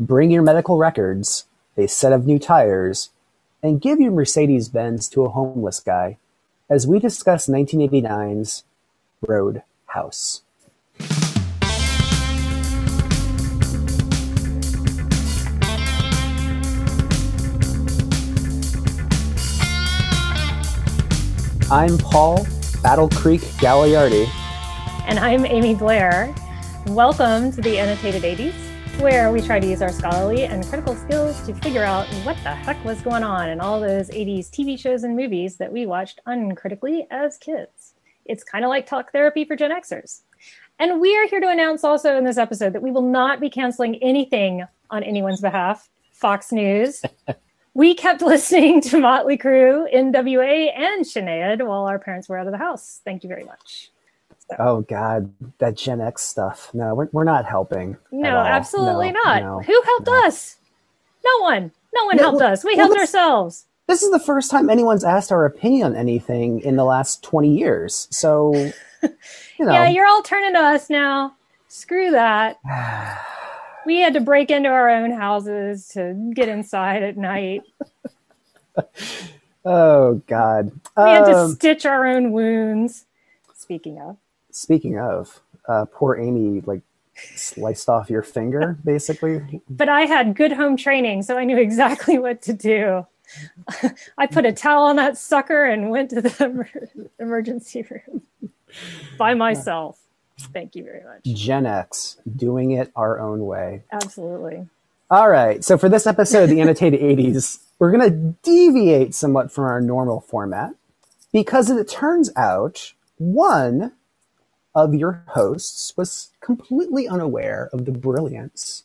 bring your medical records, a set of new tires, and give your Mercedes Benz to a homeless guy as we discuss 1989's Roadhouse. I'm Paul Battle Creek Gagliardi. And I'm Amy Blair. Welcome to the Annotated 80s, where we try to use our scholarly and critical skills to figure out what the heck was going on in all those 80s TV shows and movies that we watched uncritically as kids. It's kind of like talk therapy for Gen Xers. And we are here to announce also in this episode that we will not be canceling anything on anyone's behalf. Fox News. we kept listening to Motley Crue, NWA, and Sinead while our parents were out of the house. Thank you very much. Oh God, that Gen X stuff. No, we're, we're not helping. No, absolutely no, not. No, Who helped no. us? No one. No one helped us. We helped ourselves. This is the first time anyone's asked our opinion on anything in the last 20 years. So, you know. yeah, you're all turning to us now. Screw that. we had to break into our own houses to get inside at night. oh God. We had to um, stitch our own wounds. Speaking of. Speaking of, uh, poor Amy, like sliced off your finger, basically. But I had good home training, so I knew exactly what to do. I put a towel on that sucker and went to the emergency room by myself. Thank you very much. Gen X, doing it our own way. Absolutely. All right. So for this episode of the Annotated 80s, we're going to deviate somewhat from our normal format because it turns out one of your hosts was completely unaware of the brilliance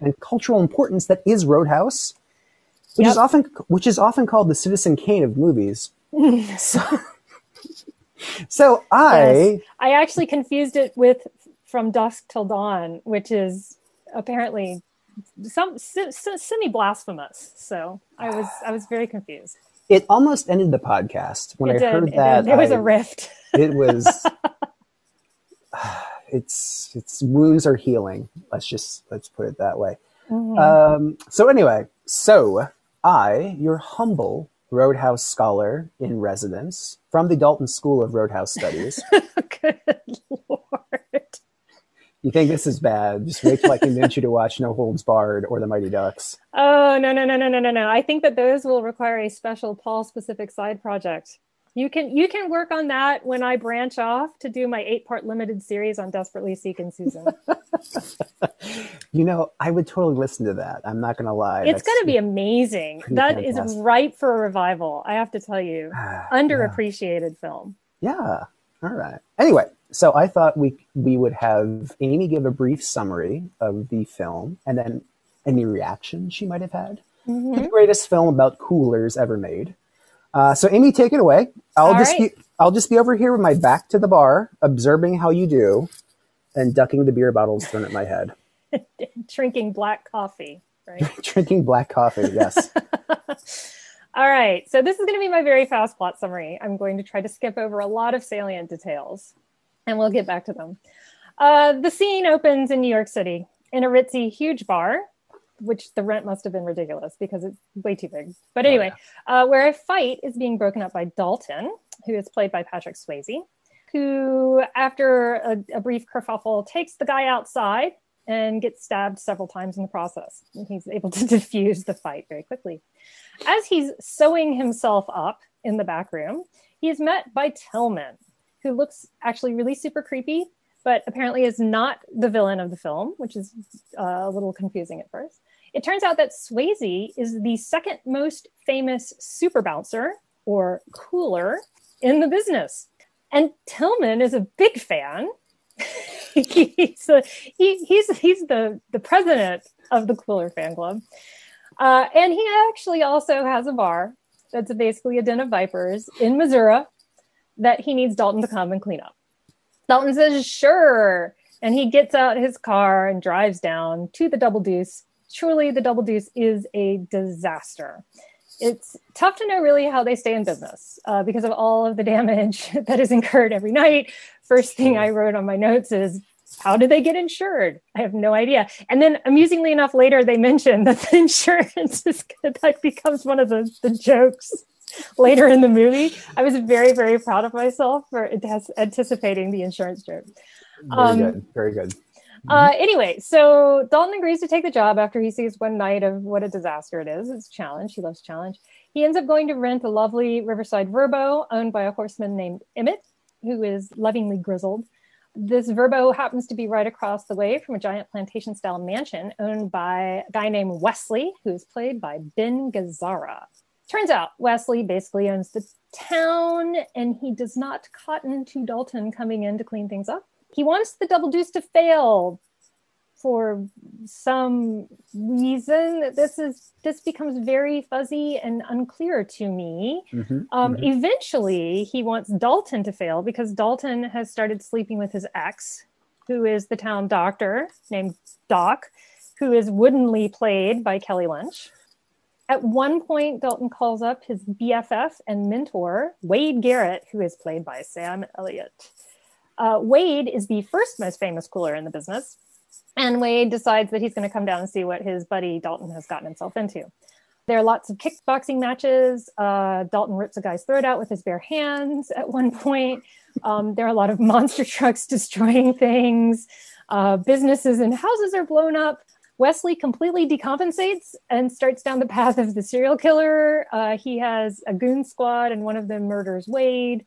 and cultural importance that is Roadhouse, which yep. is often which is often called the Citizen Kane of movies. so, so I yes. I actually confused it with From Dusk Till Dawn, which is apparently some semi blasphemous. So I was I was very confused. It almost ended the podcast when it I did, heard that there was I, a rift. It was it's it's wounds are healing. Let's just let's put it that way. Mm-hmm. Um, so anyway, so I, your humble Roadhouse scholar in residence from the Dalton School of Roadhouse Studies. Good lord. You think this is bad? Just wait till I convince you to watch No Holds Barred or The Mighty Ducks. Oh no no no no no no no! I think that those will require a special Paul specific side project you can you can work on that when I branch off to do my eight part limited series on Desperately Seeking Susan. you know, I would totally listen to that. I'm not going to lie. It's going to be amazing. That fantastic. is ripe for a revival. I have to tell you, underappreciated yeah. film. Yeah. All right. Anyway, so I thought we we would have Amy give a brief summary of the film and then any reaction she might have had. Mm-hmm. The greatest film about coolers ever made. Uh, so Amy, take it away. I'll All just right. be I'll just be over here with my back to the bar, observing how you do, and ducking the beer bottles thrown at my head. Drinking black coffee, right? Drinking black coffee, yes. All right. So this is going to be my very fast plot summary. I'm going to try to skip over a lot of salient details, and we'll get back to them. Uh, the scene opens in New York City in a ritzy, huge bar which the rent must have been ridiculous because it's way too big. But anyway, oh, yeah. uh, where a fight is being broken up by Dalton, who is played by Patrick Swayze, who, after a, a brief kerfuffle, takes the guy outside and gets stabbed several times in the process. And he's able to diffuse the fight very quickly. As he's sewing himself up in the back room, he is met by Tillman, who looks actually really super creepy, but apparently is not the villain of the film, which is uh, a little confusing at first. It turns out that Swayze is the second most famous super bouncer or cooler in the business. And Tillman is a big fan. he's, a, he, he's, he's the, the president of the Cooler Fan Club. Uh, and he actually also has a bar that's basically a den of vipers in Missouri that he needs Dalton to come and clean up. Dalton says, sure. And he gets out his car and drives down to the Double Deuce truly the double deuce is a disaster. It's tough to know really how they stay in business uh, because of all of the damage that is incurred every night. First thing I wrote on my notes is how do they get insured? I have no idea. And then, amusingly enough, later they mention that the insurance is that becomes one of the, the jokes later in the movie. I was very, very proud of myself for anticipating the insurance joke. Very um, good. Very good. Uh, anyway, so Dalton agrees to take the job after he sees one night of what a disaster it is. It's a challenge. He loves challenge. He ends up going to rent a lovely Riverside VRBO owned by a horseman named Emmett, who is lovingly grizzled. This VRBO happens to be right across the way from a giant plantation style mansion owned by a guy named Wesley, who is played by Ben Gazzara. Turns out Wesley basically owns the town and he does not cotton to Dalton coming in to clean things up. He wants the double deuce to fail for some reason. This is this becomes very fuzzy and unclear to me. Mm-hmm, um, mm-hmm. eventually he wants dalton to fail because dalton has started sleeping with his ex who is the town doctor named doc who is woodenly played by kelly lynch at one point dalton calls up his bff and mentor wade garrett who is played by sam elliott uh, wade is the first most famous cooler in the business and Wade decides that he's going to come down and see what his buddy Dalton has gotten himself into. There are lots of kickboxing matches. Uh, Dalton rips a guy's throat out with his bare hands at one point. Um, there are a lot of monster trucks destroying things. Uh, businesses and houses are blown up. Wesley completely decompensates and starts down the path of the serial killer. Uh, he has a goon squad, and one of them murders Wade.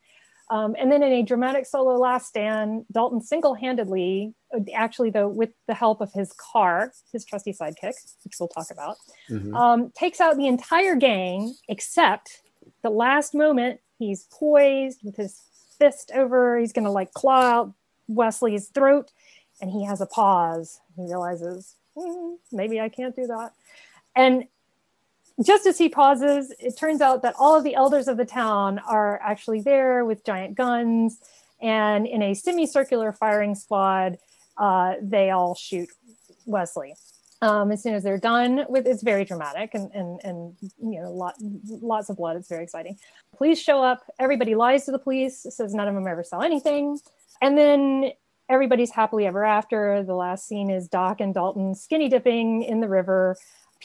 Um, and then in a dramatic solo last stand, Dalton single handedly, actually, though, with the help of his car, his trusty sidekick, which we'll talk about, mm-hmm. um, takes out the entire gang except the last moment. He's poised with his fist over, he's going to like claw out Wesley's throat, and he has a pause. He realizes, mm, maybe I can't do that. And just as he pauses, it turns out that all of the elders of the town are actually there with giant guns. And in a semicircular firing squad, uh, they all shoot Wesley. Um, as soon as they're done with it's very dramatic and and and you know lot, lots of blood. It's very exciting. Police show up. Everybody lies to the police says none of them ever saw anything. And then everybody's happily ever after. The last scene is doc and dalton skinny dipping in the river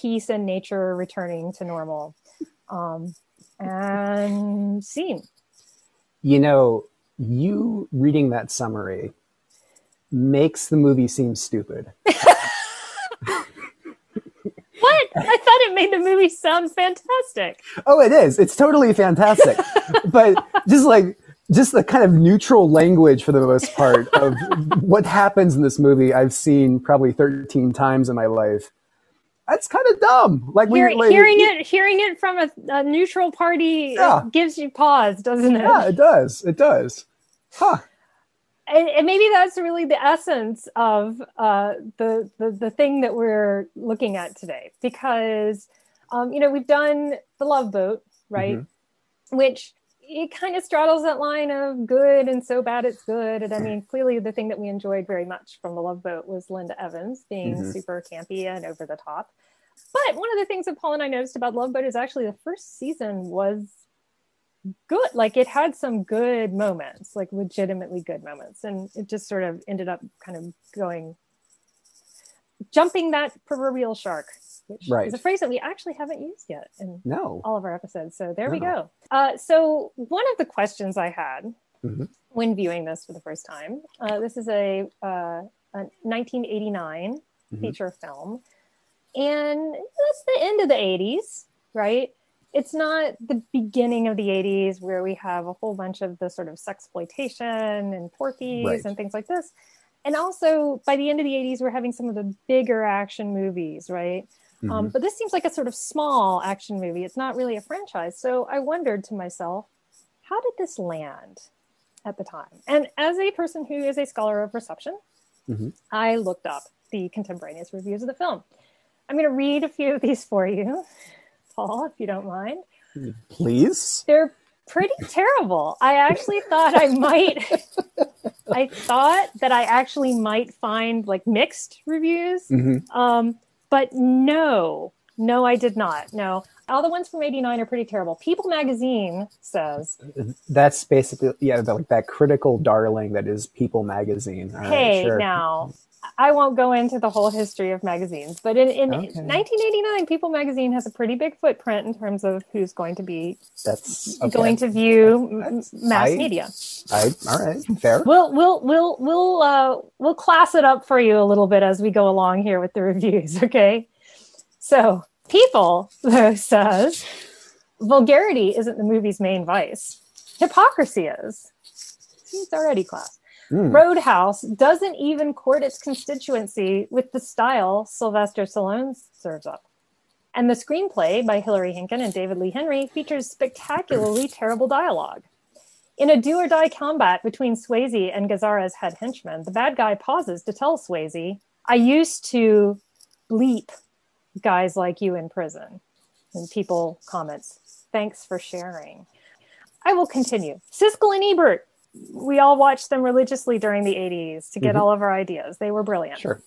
peace and nature returning to normal. Um, and scene. You know, you reading that summary makes the movie seem stupid. what? I thought it made the movie sound fantastic. Oh, it is. It's totally fantastic. but just like just the kind of neutral language for the most part of what happens in this movie I've seen probably 13 times in my life that's kind of dumb. Like, Hear, like hearing it, hearing it from a, a neutral party yeah. gives you pause, doesn't it? Yeah, it does. It does. Huh. And, and maybe that's really the essence of uh, the, the the thing that we're looking at today, because um, you know we've done the Love Boat, right? Mm-hmm. Which it kind of straddles that line of good and so bad it's good. And I mean, clearly the thing that we enjoyed very much from the Love Boat was Linda Evans being mm-hmm. super campy and over the top. But one of the things that Paul and I noticed about Love Boat is actually the first season was good. Like it had some good moments, like legitimately good moments. And it just sort of ended up kind of going, jumping that proverbial shark which right. is a phrase that we actually haven't used yet in no. all of our episodes. So there no. we go. Uh, so one of the questions I had mm-hmm. when viewing this for the first time, uh, this is a, uh, a 1989 mm-hmm. feature film, and that's the end of the 80s, right? It's not the beginning of the 80s where we have a whole bunch of the sort of sexploitation and Porky's right. and things like this and also by the end of the 80s we're having some of the bigger action movies right um, mm-hmm. Um, but this seems like a sort of small action movie. It's not really a franchise. So I wondered to myself, how did this land at the time? And as a person who is a scholar of reception, mm-hmm. I looked up the contemporaneous reviews of the film. I'm going to read a few of these for you, Paul, if you don't mind. Please. They're pretty terrible. I actually thought I might. I thought that I actually might find like mixed reviews. Mm-hmm. Um, but no, no, I did not. No, All the ones from 89 are pretty terrible. People magazine says, That's basically yeah, the, like that critical darling that is People magazine. All right, hey, sure. now, I won't go into the whole history of magazines, but in, in Okay. 1989, People magazine has a pretty big footprint in terms of who's going to be that's okay. going to view That's- mass I- media. I, all right, fair. We'll we'll we'll we'll uh, we'll class it up for you a little bit as we go along here with the reviews. Okay, so people though says vulgarity isn't the movie's main vice. Hypocrisy is. It's already class. Mm. Roadhouse doesn't even court its constituency with the style Sylvester Stallone serves up. And the screenplay by Hilary Henkin and David Lee Henry features spectacularly terrible dialogue. In a do or die combat between Swayze and Gazzara's head henchman, the bad guy pauses to tell Swayze, I used to bleep guys like you in prison. And people comments, thanks for sharing. I will continue. Siskel and Ebert. We all watched them religiously during the 80s to get Mhm. all of our ideas. They were brilliant. Sure.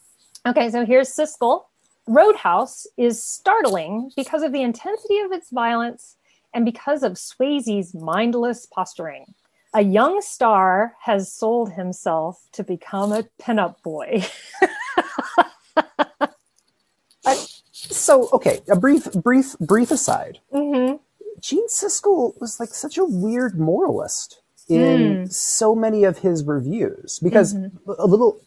Okay, so here's Siskel. Roadhouse is startling because of the intensity of its violence and because of Swayze's mindless posturing. A young star has sold himself to become a pinup boy. So okay, a brief, brief, brief aside. hmm Gene Siskel was like such a weird moralist in so many of his reviews. Because a little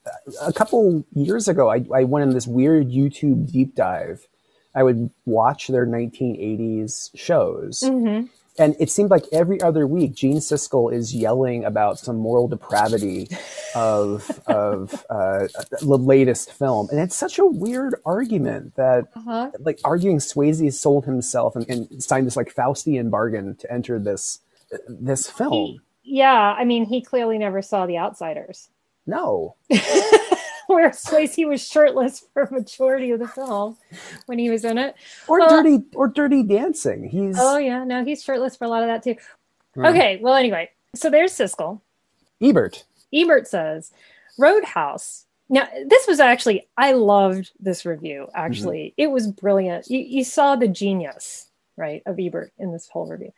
a couple years ago I, I went in this weird youtube deep dive. I would watch their 1980s shows. Hmm and it seemed like every other week gene siskel is yelling about some moral depravity of of uh, the latest film. And it's such a weird argument that Uh-huh. like arguing Swayze sold himself and, and signed this like Faustian bargain to enter this this film. Yeah, I mean, he clearly never saw The Outsiders, No, where Swayze was shirtless for a majority of the film when he was in it. or Well- dirty or Dirty Dancing. He's Oh yeah, no, he's shirtless for a lot of that too. Hmm. Okay, well anyway, so there's Siskel. Ebert. Ebert says Roadhouse. Now this was actually I loved this review. Actually, it was brilliant. You, you saw the genius right of Ebert in this whole review.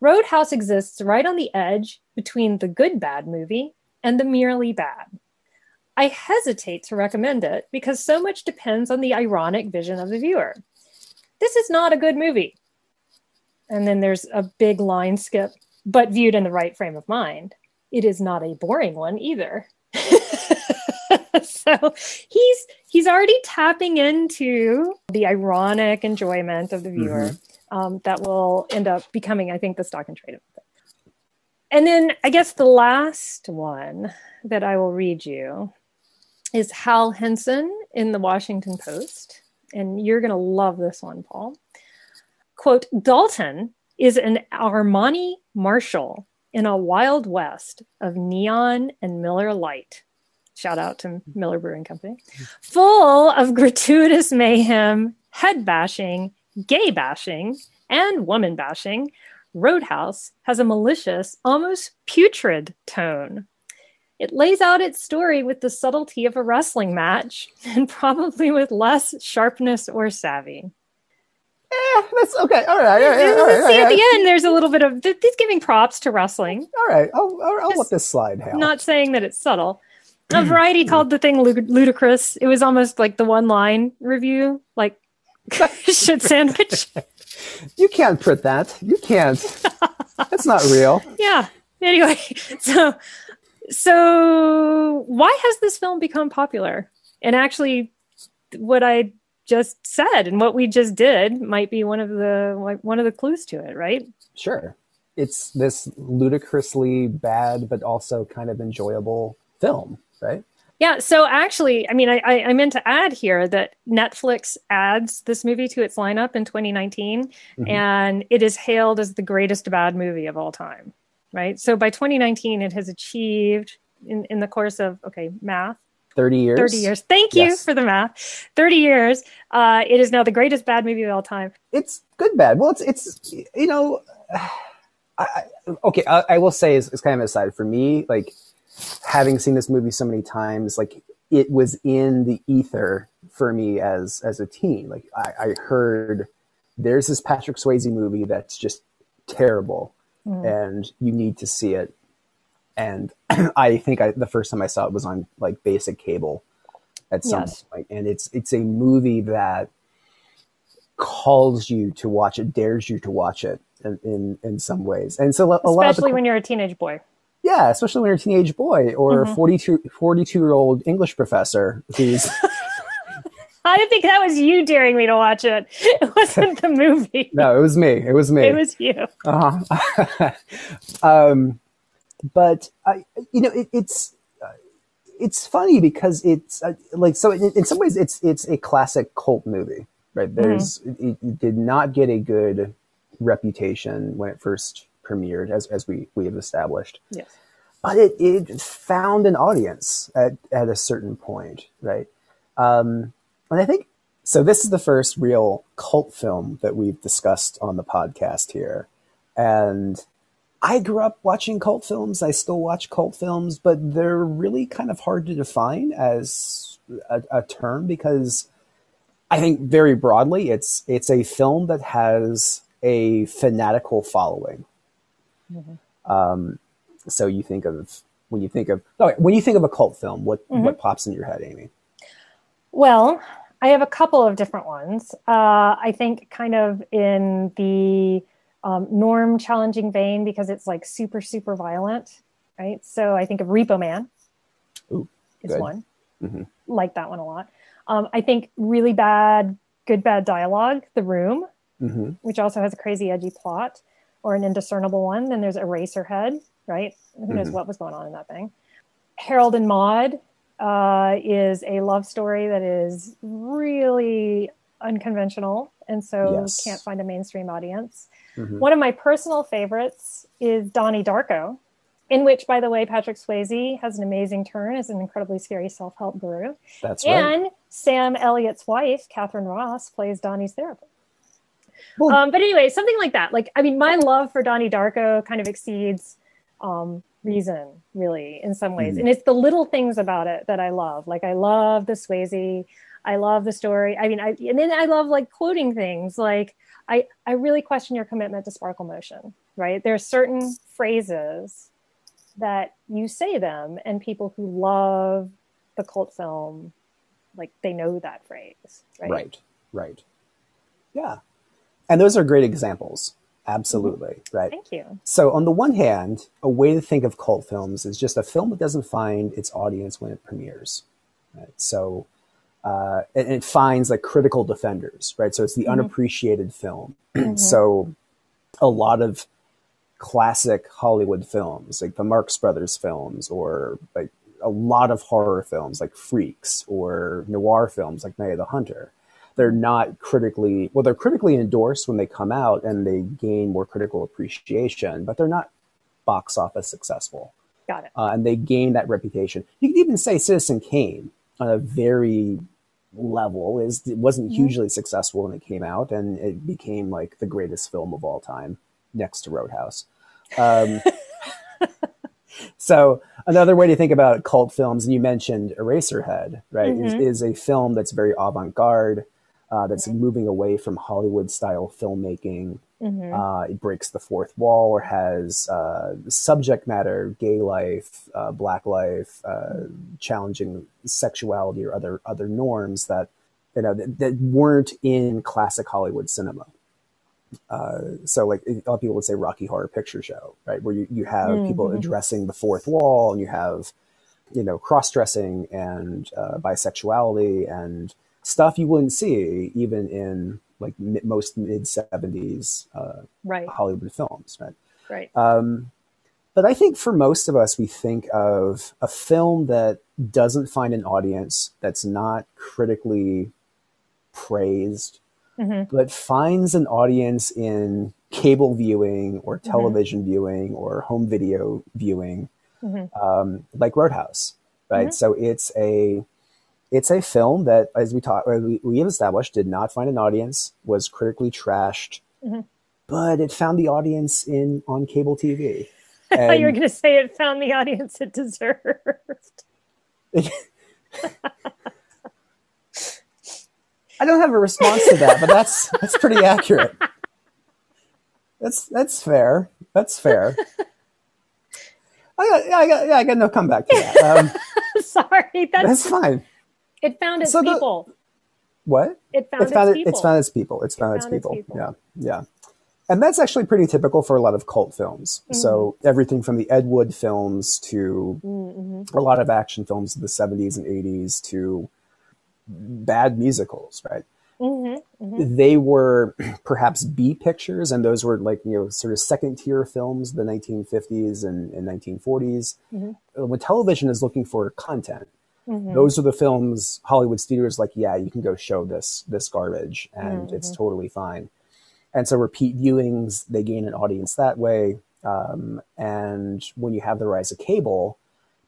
Roadhouse exists right on the edge between the good bad movie and the merely bad. I hesitate to recommend it because so much depends on the ironic vision of the viewer. This is not a good movie. And then there's a big line skip, but viewed in the right frame of mind, it is not a boring one either. so he's he's already tapping into the ironic enjoyment of the viewer mm-hmm. Um, that will end up becoming, I think, the stock and trade of it. And then I guess the last one that I will read you is Hal Hinson in the Washington Post. And you're going to love this one, Paul. Quote Dalton is an Armani Marshall in a wild west of neon and Miller Lite. Shout out to Miller Brewing Company. Full of gratuitous mayhem, head bashing, gay bashing, and woman bashing, Roadhouse has a malicious, almost putrid tone. It lays out its story with the subtlety of a wrestling match and probably with less sharpness or savvy. Eh, that's okay. All right. All right. All right. All See, at right. the end, there's a little bit of he's giving props to wrestling, All right. I'll, I'll, I'll let this slide, Hal. not saying that it's subtle. A variety called the thing lud- ludicrous. It was almost like the one line review, like shit sandwich. you can't print that. You can't. That's not real. yeah. Anyway, so so why has this film become popular? And actually, what I just said and what we just did might be one of the like one of the clues to it, right? Sure. It's this ludicrously bad, but also kind of enjoyable film, right? Yeah. So actually, I mean, I, I, I meant to add here that Netflix adds this movie to its lineup in 2019, Mhm. and it is hailed as the greatest bad movie of all time. Right. So by 2019, it has achieved in, in the course of okay math 30 years. 30 years. Thank you Yes. for the math. 30 years. Uh, it is now the greatest bad movie of all time. It's good, bad. Well, it's, it's you know, I, I, okay, I, I will say, it's, it's kind of aside for me, like having seen this movie so many times, like it was in the ether for me as as a teen. Like I, I heard there's this Patrick Swayze movie that's just terrible, mm. and you need to see it. And I think I, the first time I saw it was on like basic cable at some Yes. point, and it's it's a movie that calls you to watch it, dares you to watch it in in, in some ways. And so a, a lot Especially when you're a teenage boy. Yeah, especially when you're a teenage boy or Mm-hmm. a 42, 42 year old English professor who's I didn't think that was you daring me to watch it. It wasn't the movie. no, it was me. It was me. It was you. Uh-huh. um, but I, you know, it, it's it's funny because it's uh, like so. In, in some ways, it's it's a classic cult movie, right? There's it, it did not get a good reputation when it first premiered, as as we we have established. Yes. but it, it found an audience at, at a certain point, right? Um, and I think so. This is the first real cult film that we've discussed on the podcast here. And I grew up watching cult films. I still watch cult films, but they're really kind of hard to define as a, a term because I think very broadly, it's it's a film that has a fanatical following. Um, so you think of when you think of oh, when you think of a cult film, what what pops in your head, Amy? Well, I have a couple of different ones. Uh, I think kind of in the um, norm challenging vein because it's like super, super violent, right? So I think of Repo Man Ooh, is good. one. Mhm. Like that one a lot. Um, I think really bad, good, bad dialogue, The Room, hmm which also has a crazy, edgy plot or an indiscernible one. Then there's Eraserhead, right? Who knows Mhm. what was going on in that thing? Harold and Maude uh, is a love story that is really unconventional and so Yes. can't find a mainstream audience. hmm One of my personal favorites is Donnie Darko, in which, by the way, Patrick Swayze has an amazing turn as an incredibly scary self help guru. That's right. And Sam Elliott's wife, Katharine Ross, plays Donnie's therapist. Um, but anyway, something like that. Like, I mean, my love for Donnie Darko kind of exceeds um, reason, really, in some ways. Mhm. And it's the little things about it that I love. Like, I love the Swayze. I love the story. I mean, I and then I love like quoting things. Like, I I really question your commitment to sparkle motion. Right? There are certain phrases that you say them, and people who love the cult film like they know that phrase right Right, right. Yeah. And those are great examples. Absolutely. Mm-hmm. Right. thank you So, on the one hand, a way to think of cult films is just a film that doesn't find its audience when it premieres. Right? So, uh, and it finds like critical defenders, right? So, it's the mm-hmm. unappreciated film. Mm-hmm. so, a lot of classic Hollywood films, like the Marx Brothers films, or like a lot of horror films like Freaks, or noir films like Night of the Hunter, they're not critically well they're critically endorsed when they come out and they gain more critical appreciation but they're not box office successful. Got it. Uh, and they gain that reputation. You could even say citizen kane on a very level is it wasn't hugely successful when it came out and it became like the greatest film of all time next to roadhouse. Um, so another way to think about cult films, and you mentioned Eraserhead, right, is, is a film that's very avant-garde, uh, that's moving away from Hollywood-style filmmaking. Uh, it breaks the fourth wall or has uh, subject matter, gay life, uh, black life, uh, challenging sexuality or other other norms that you know that, that weren't in classic Hollywood cinema so like a lot of people would say Rocky Horror Picture Show, right? Where you, you have people addressing the fourth wall and you have, you know, cross dressing and uh, bisexuality and stuff you wouldn't see even in like mi- most mid 70s uh, right Hollywood films, right? right Um, but I think for most of us, we think of a film that doesn't find an audience, that's not critically praised, Mhm. but finds an audience in cable viewing or television viewing or home video viewing, Mhm. um, like Roadhouse, right? So it's a it's a film that, as we talked, we, we have established, did not find an audience, was critically trashed, Mhm. but it found the audience in on cable TV. i thought you were going to say it found the audience it deserved I don't have a response to that, but that's that's pretty accurate. That's that's fair. That's fair. I got, yeah, I got, yeah, I got no comeback to that. Um, Sorry, that's, that's fine. It found its So the- people. What? it found It's found, its it, people. it's found its people. It's found, its, found its people. people. Yeah, yeah. And that's actually pretty typical for a lot of cult films. So Mm-hmm. everything from the Ed Wood films to Mhm. a lot of action films of the 70s and 80s to bad musicals, right? Mhm. Mhm. They were perhaps B pictures, and those were like, you know, sort of second tier films, the 1950s and, and 1940s. Mhm. Uh, When television is looking for content, Mhm. those are the films Hollywood studios like, yeah, you can go show this this garbage, and it's totally fine. And so repeat viewings, they gain an audience that way. Um, and when you have the rise of cable,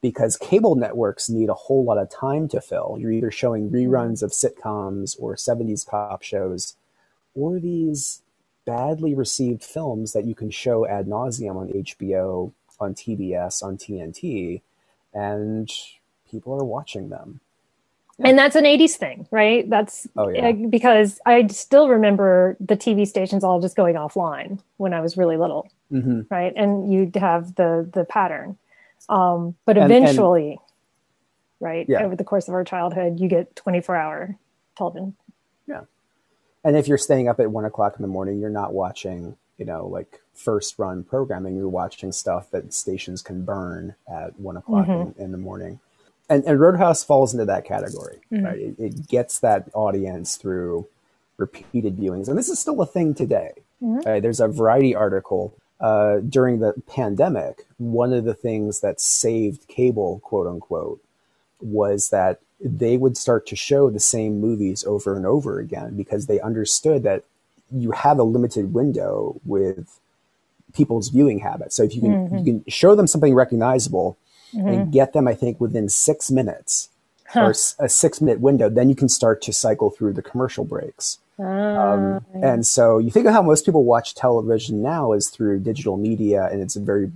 because cable networks need a whole lot of time to fill, you're either showing reruns of sitcoms or 70s cop shows, or these badly received films that you can show ad nauseum on HBO, on TBS, on TNT, and people are watching them. And that's an 80s thing, right? That's Oh, yeah. because I still remember the TV stations all just going offline when I was really little, hmm right? And you'd have the the pattern. Um, but And- and- eventually, right, Yeah. over the course of our childhood, you get 24 hour television. Yeah. And if you're staying up at one o'clock in the morning, you're not watching, you know, like first run programming. You're watching stuff that stations can burn at one o'clock in, in the morning. And, and Roadhouse falls into that category, mm-hmm. right? It, it gets that audience through repeated viewings. And this is still a thing today. Mm-hmm. right? there's a Variety article uh, during the pandemic. One of the things that saved cable, quote unquote, was that they would start to show the same movies over and over again because they understood that you have a limited window with people's viewing habits. So if you can you mm-hmm. can show them something recognizable and get them, I think, within six minutes or a six minute window, then you can start to cycle through the commercial breaks. Um, and so you think of how most people watch television now is through digital media and it's very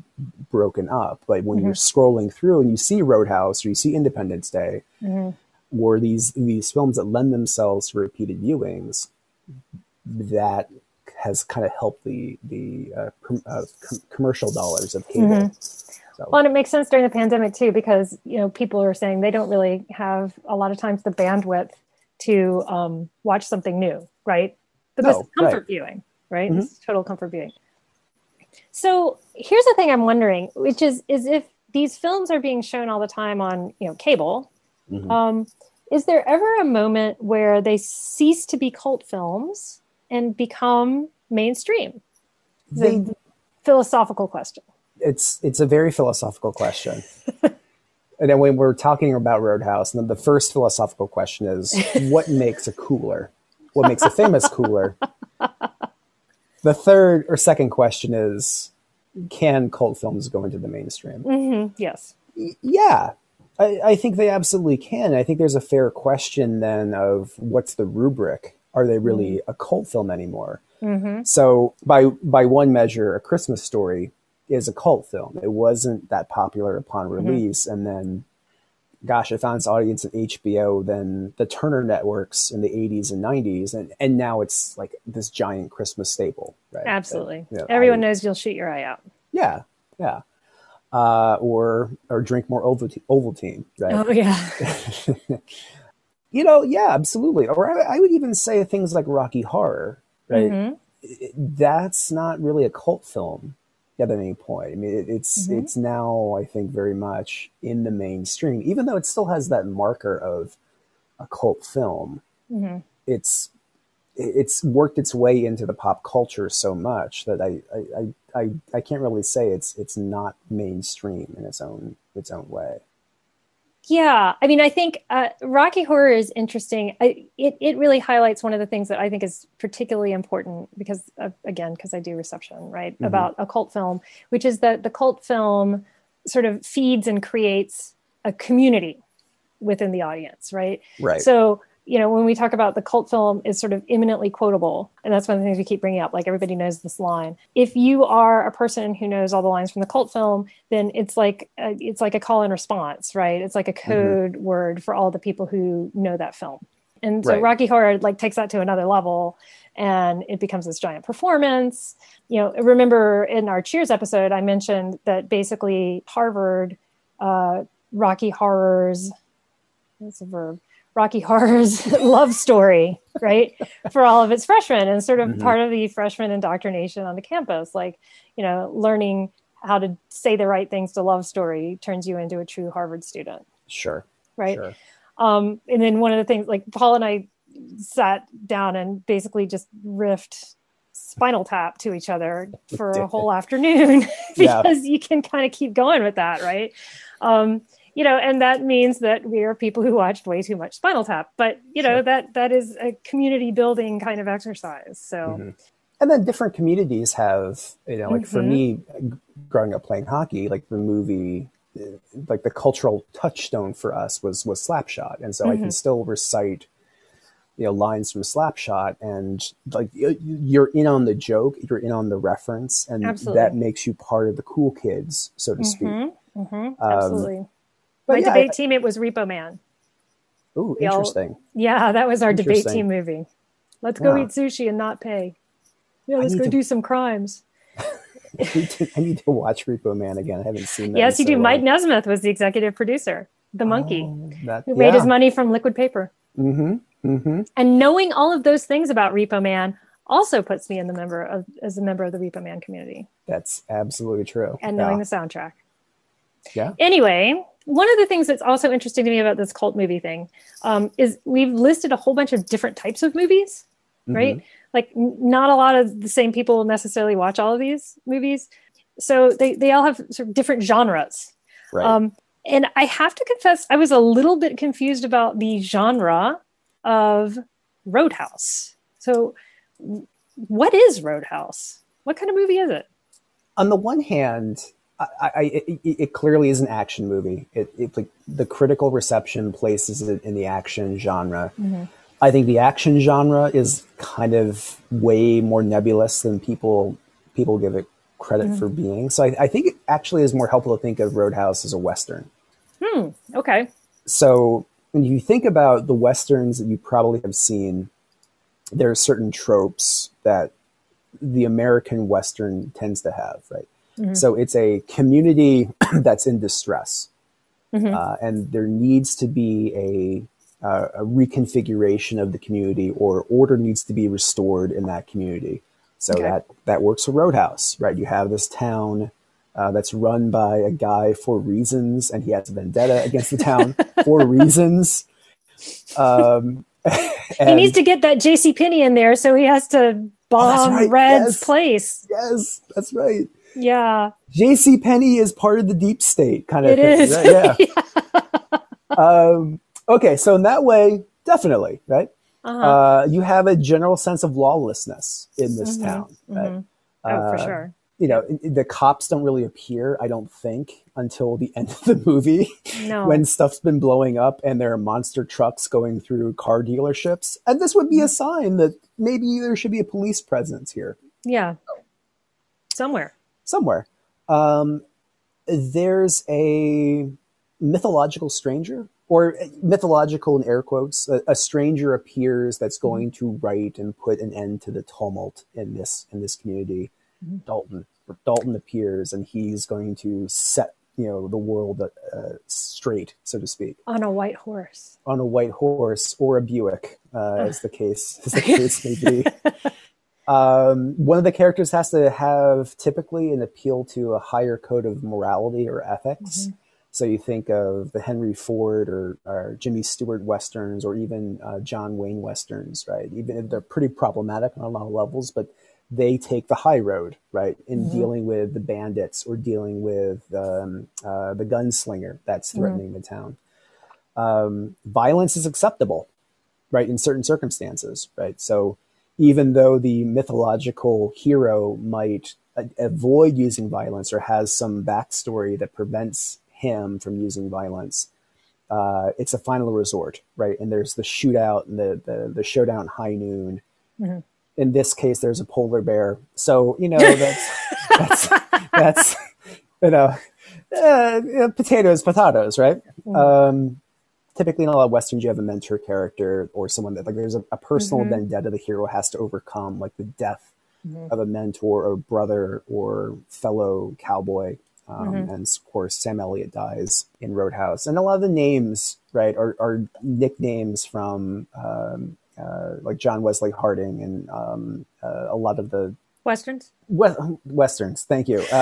broken up. But when you're scrolling through and you see Roadhouse or you see Independence Day or these these films that lend themselves to repeated viewings, that has kind of helped the the uh, com- uh, com- commercial dollars of cable. So, Well, and it makes sense during the pandemic too, because you know people are saying they don't really have a lot of times the bandwidth to um, watch something new, right? But this No, is comfort right. Mm-hmm. viewing, right? This is total comfort viewing. So here's the thing I'm wondering, which is is if these films are being shown all the time on you know cable, Mhm. um, is there ever a moment where they cease to be cult films and become mainstream? They philosophical question. It's it's a very philosophical question. and then when we're talking about Roadhouse, then the first philosophical question is what makes a cooler? What makes a famous cooler? The third or second question is can cult films go into the mainstream? hmm Yes. Yeah, I, I think they absolutely can. I think there's a fair question then of what's the rubric? Are they really a cult film anymore? hmm So by by one measure, A Christmas Story is a cult film. It wasn't that popular upon release, and then, gosh, it found its audience in HBO, then the Turner networks in the '80s and '90s, and and now it's like this giant Christmas staple. Right? Absolutely. That, you know, Everyone I- knows you'll shoot your eye out. Yeah, yeah. Uh, or or drink more Ovaltine, Ovaltine right? Oh yeah. You know, yeah, absolutely. Or I, I would even say things like Rocky Horror, right? Mhm. that's not really a cult film at any point. I mean, it, it's Mhm. it's now I think very much in the mainstream, even though it still has that marker of a cult film. Mhm. It's it's worked its way into the pop culture so much that I I, I, I, I can't really say it's it's not mainstream in its own its own way. Yeah, I mean, I think uh, Rocky Horror is interesting. I, it it really highlights one of the things that I think is particularly important because, uh, again, because I do reception, right, Mhm. about a cult film, which is that the cult film sort of feeds and creates a community within the audience, right? Right. So, you know, when we talk about the cult film is sort of imminently quotable, and that's one of the things we keep bringing up. Like everybody knows this line. If you are a person who knows all the lines from the cult film, then it's like a, it's like a call and response, right? It's like a code word for all the people who know that film. And so Right. Rocky Horror like takes that to another level and it becomes this giant performance. You know, remember in our Cheers episode, I mentioned that basically Harvard, uh, Rocky Horror's, that's a verb, Rocky Horror's love story, right? For all of its freshmen and sort of Mhm. part of the freshman indoctrination on the campus, like, you know, learning how to say the right things to love story turns you into a true Harvard student, Sure. right? Sure. Um, and then one of the things, like Paul and I sat down and basically just riffed Spinal Tap to each other for a whole afternoon Yeah. because you can kind of keep going with that, right? Um, you know, and that means that we are people who watched way too much Spinal Tap, but you know Sure. that that is a community building kind of exercise. So Mhm. And then different communities have, you know, like for Mhm. me, growing up playing hockey, like the movie, uh, like the cultural touchstone for us was was Slapshot, and so I can Mhm. still recite, you know, lines from Slapshot, and like you're in on the joke, you're in on the reference, and Absolutely. that makes you part of the cool kids, so to speak. Mhm, mhm, Um, absolutely. But My yeah, debate team, it was Repo Man. I- ooh, we all- interesting. Yeah, that was our debate team movie. Let's go Yeah. eat sushi and not pay. Yeah, let's go to- do some crimes. I need, to, I need to watch Repo Man again. I haven't seen that. Yes, you so do. Mike long. Nesmith was the executive producer, the Monkee, Oh, that, who made his money from liquid paper. Mm-hmm. Mm-hmm. And knowing all of those things about Repo Man also puts me in the member of as a member of the Repo Man community That's absolutely true. and Yeah. knowing the soundtrack. Yeah. Anyway, one of the things that's also interesting to me about this cult movie thing um, is we've listed a whole bunch of different types of movies, right? Like n- not a lot of the same people necessarily watch all of these movies, so they they all have sort of different genres. Right. Um, and I have to confess, I was a little bit confused about the genre of Roadhouse. So, what is Roadhouse? What kind of movie is it? On the one hand, I, I, it, it clearly is an action movie. It, it like the critical reception places it in the action genre. I think the action genre is kind of way more nebulous than people people give it credit for being. So I, I think it actually is more helpful to think of Roadhouse as a western. Hmm. Okay. so when you think about the westerns that you probably have seen, there are certain tropes that the American western tends to have, right? So it's a community that's in distress, uh, and there needs to be a, uh, a reconfiguration of the community, or order needs to be restored in that community. So Okay. that that works for Roadhouse, right? You have this town uh, that's run by a guy for reasons, and he has a vendetta against the town for reasons. Um, he needs to get that J.C. Penney in there, so he has to bomb right, Red's yes. place. yes, that's right. Yeah, J.C. Penney is part of the deep state, kind of. it thing, is. right? Yeah. um, okay, so in that way, definitely, right? Uh-huh. Uh, you have a general sense of lawlessness in this Mhm, town, right? mhm. oh, for uh, sure. You know, the cops don't really appear, I don't think, until the end of the movie. No. when stuff's been blowing up and there are monster trucks going through car dealerships. And this would be a sign that maybe there should be a police presence here yeah. Somewhere. Somewhere. Um, there's a mythological stranger, or mythological in air quotes, a, a stranger appears that's going to write and put an end to the tumult in this in this community. Dalton. Dalton appears and he's going to set you know the world uh, straight, so to speak. On a white horse. on a white horse or a Buick, uh, as the case as the case may be. Um, one of the characters has to have typically an appeal to a higher code of morality or ethics. So you think of the Henry Ford or, or Jimmy Stewart westerns, or even uh, John Wayne westerns, right? Even if they're pretty problematic on a lot of levels, but they take the high road, right, in dealing with the bandits or dealing with um, uh, the gunslinger that's threatening the town um, violence is acceptable, right, in certain circumstances, right? So even though the mythological hero might a- avoid using violence or has some backstory that prevents him from using violence, uh, it's a final resort, right? And there's the shootout and the the, the showdown high noon. Mhm. In this case, there's a polar bear. So you know that's that's that's you know, uh, potatoes, potatoes, right? Um, typically in a lot of westerns you have a mentor character or someone that like there's a, a personal Mhm. vendetta the hero has to overcome, like the death Mhm. of a mentor or brother or fellow cowboy. Um, Mhm. And of course, Sam Elliott dies in Roadhouse, and a lot of the names, right, are, are nicknames from um, uh, like John Wesley Harding and um, uh, a lot of the Westerns. we- westerns. Thank you.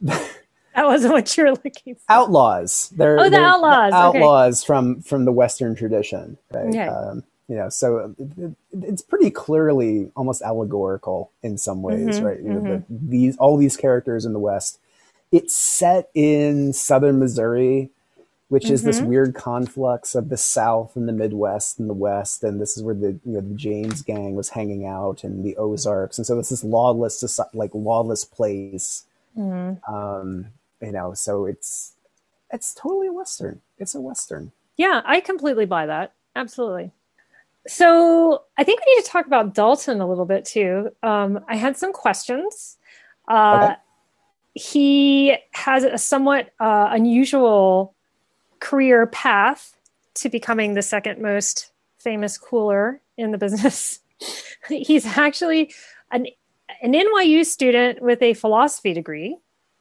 That wasn't what you were looking for. outlaws. They're, Oh, the they're outlaws, okay. outlaws from from the Western tradition, right? Okay. Um, you know, so it, it- it's pretty clearly almost allegorical in some ways, Mhm, right? You know, the, these all these characters in the West. It's set in southern Missouri, which is this Mhm. weird conflux of the South and the Midwest and the West, and this is where the you know the James gang was hanging out, and the Ozarks, and so it's this lawless, like lawless place Mhm. um, you know, so it's it's totally a western. It's a western. Yeah, I completely buy that. Absolutely. So I think we need to talk about Dalton a little bit too. Um, I had some questions. Uh, Okay. He has a somewhat uh, unusual career path to becoming the second most famous cooler in the business. He's actually an, an NYU student with a philosophy degree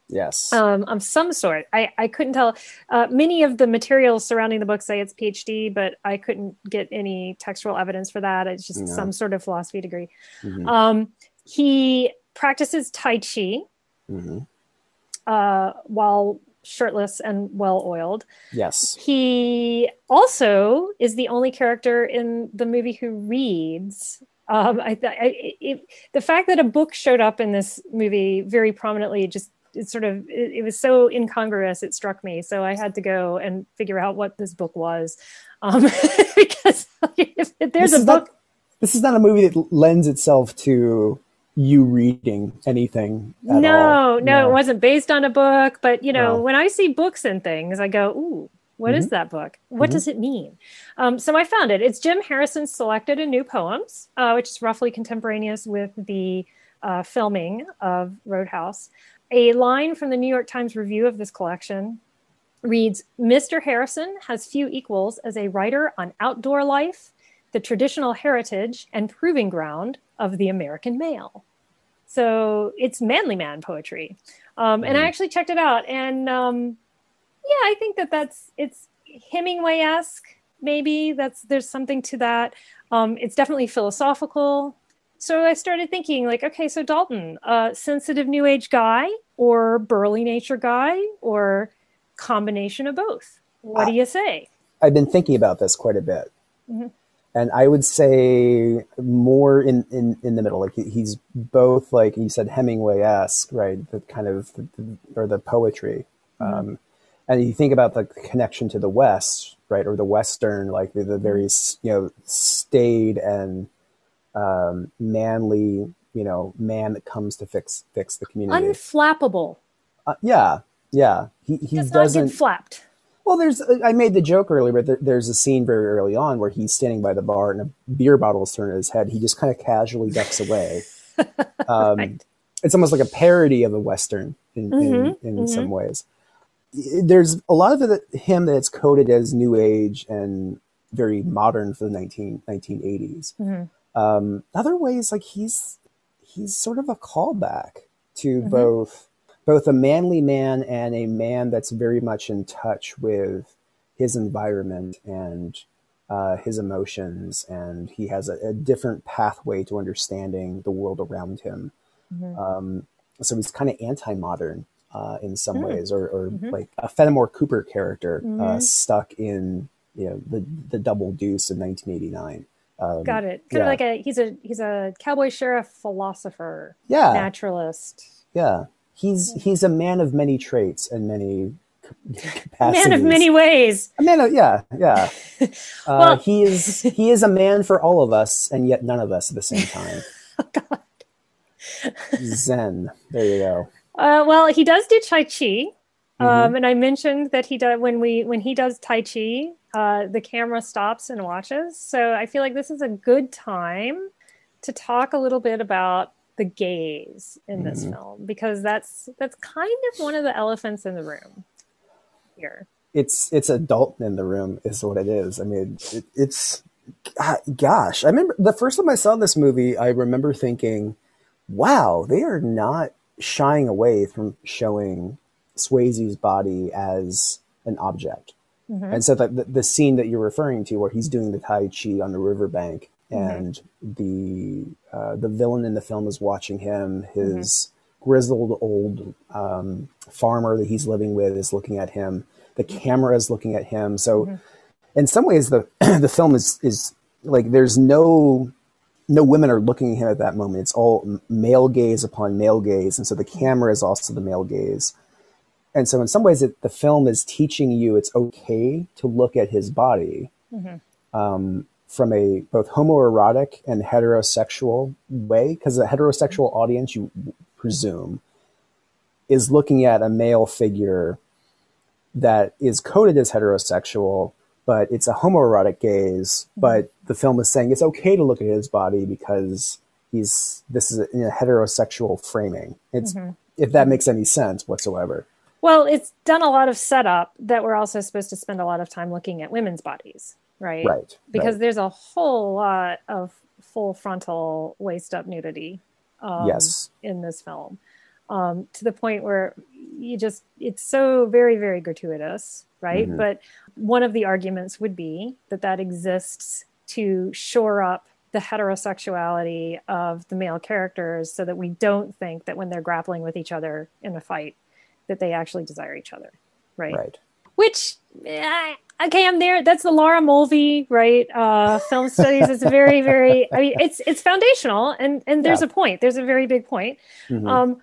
Yes. um, of some sort. I, I couldn't tell. Uh, many of the materials surrounding the book say it's PhD, but I couldn't get any textual evidence for that. It's just No. some sort of philosophy degree. Mhm, Um, he practices Tai Chi mhm. uh, while shirtless and well oiled. Yes. He also is the only character in the movie who reads. Um, I, th- I it, the fact that a book showed up in this movie very prominently just it sort of it, it was so incongruous. It struck me, so I had to go and figure out what this book was, um, because if, if there's This a book. Not, this is not a movie that lends itself to you reading anything. At no, all. no, it wasn't based on a book. But you know, No. when I see books and things, I go, "Ooh, what is that book? What Mhm. does it mean?" Um, so I found it. It's Jim Harrison's Selected and New Poems, uh, which is roughly contemporaneous with the uh, filming of Roadhouse. A line from the New York Times review of this collection reads Mr. Harrison has few equals as a writer on outdoor life, the traditional heritage, and proving ground of the American male. So it's manly man poetry. Um, and I Mhm. actually checked it out. And um, yeah, I think that that's, it's Hemingway esque, maybe. That's, there's something to that. Um, it's definitely philosophical. So I started thinking, like, okay, so Dalton, uh, sensitive new age guy or burly nature guy or combination of both? What do you say? I've been thinking about this quite a bit, Mhm. and I would say more in in, in the middle. Like he- he's both like you said Hemingway esque, right? The kind of the, or the poetry, um, and you think about the connection to the West, right, or the Western, like the, the very you know staid and um, manly, you know, man that comes to fix fix the community. Unflappable. uh, yeah, yeah. He he Does not doesn't. get flapped. Well, there's I made the joke earlier, but there, there's a scene very early on where he's standing by the bar and a beer bottle is turned at his head. He just kind of casually ducks away. Um, Right. It's almost like a parody of a western in in, Mhm, in mhm. some ways. There's a lot of it, him that's coded as new age and very modern for the 19, 1980s. Mhm. Um, other ways, like he's he's sort of a callback to Mhm. both both a manly man and a man that's very much in touch with his environment and uh, his emotions, and he has a, a different pathway to understanding the world around him. Mhm. Um, so he's kind of anti-modern uh, in some Mm. ways, or, or Mhm. like a Fenimore Cooper character uh, Mhm. stuck in you know the the Double Deuce in 1989. Um, Got it. Kind yeah. of like a he's a he's a cowboy sheriff philosopher, Yeah, naturalist, yeah. He's he's a man of many traits and many capacities. man of many ways. A man of yeah, yeah. Uh, Well- he is he is a man for all of us, and yet none of us at the same time. Oh, God. Zen. There you go. Uh, well, he does do Tai Chi. Mm-hmm. Um, and I mentioned that he does when we when he does Tai Chi, uh, the camera stops and watches. So I feel like this is a good time to talk a little bit about the gaze in this Mhm. film because that's that's kind of one of the elephants in the room here. it's it's adult in the room is what it is. I mean, it, it's gosh. I remember the first time I saw this movie, I remember thinking, "Wow, they are not shying away from showing Swayze's body as an object." Mm-hmm. And so the, the, the scene that you're referring to, where he's doing the tai chi on the riverbank, mm-hmm. and the uh, the villain in the film is watching him, his mm-hmm. grizzled old um, farmer that he's living with is looking at him the camera is looking at him. So, mm-hmm. in some ways, the the film is is like there's no no women are looking at him at that moment. It's all male gaze upon male gaze, and so the camera is also the male gaze. And so, in some ways, it, the film is teaching you it's okay to look at his body mm-hmm. um, from a both homoerotic and heterosexual way, because a heterosexual audience, you presume, is looking at a male figure that is coded as heterosexual, but it's a homoerotic gaze. Mm-hmm. But the film is saying it's okay to look at his body because he's this is a, in a heterosexual framing. It's mm-hmm. if that makes any sense whatsoever. Well, it's done a lot of setup that we're also supposed to spend a lot of time looking at women's bodies, right? Right. Because right. there's a whole lot of full frontal waist up nudity. Um, yes. In this film, um, to the point where you just it's so very very gratuitous right mm-hmm. but one of the arguments would be that that exists to shore up the heterosexuality of the male characters so that we don't think that when they're grappling with each other in a fight that they actually desire each other right? Right. Which uh, okay i'm there. That's the laura mulvey right uh film studies. It's very very i mean it's it's foundational and and there's yeah. a point. There's a very big point. Mm-hmm. um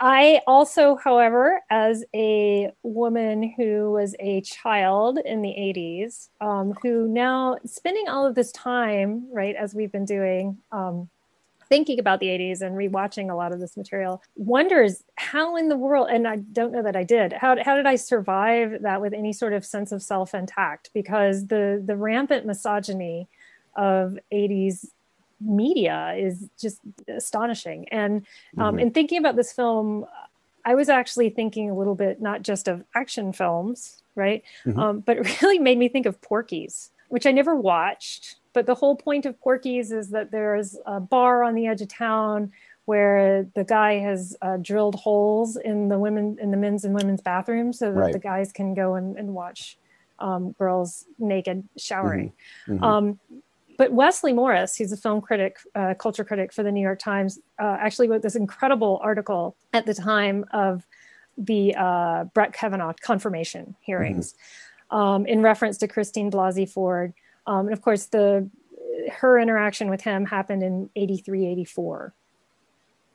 I also, however, as a woman who was a child in the 80s, um, who now spending all of this time, right, as we've been doing, um, thinking about the 80s and rewatching a lot of this material, wonders how in the world, and I don't know that I did, how, how did I survive that with any sort of sense of self intact? Because the, the rampant misogyny of 80s media is just astonishing. And um, mm-hmm. in thinking about this film, I was actually thinking a little bit not just of action films, right? Mm-hmm. Um, but it really made me think of Porky's, which I never watched. But the whole point of Porky's is that there's a bar on the edge of town where the guy has uh, drilled holes in the women in the men's and women's bathrooms so that right. the guys can go and, and watch um, girls naked showering. Mm-hmm. Mm-hmm. Um, but Wesley Morris, he's a film critic, uh, culture critic for the New York Times, uh, actually wrote this incredible article at the time of the uh, Brett Kavanaugh confirmation hearings mm-hmm. um, in reference to Christine Blasey Ford. Um, and of course, the her interaction with him happened in 83, 84,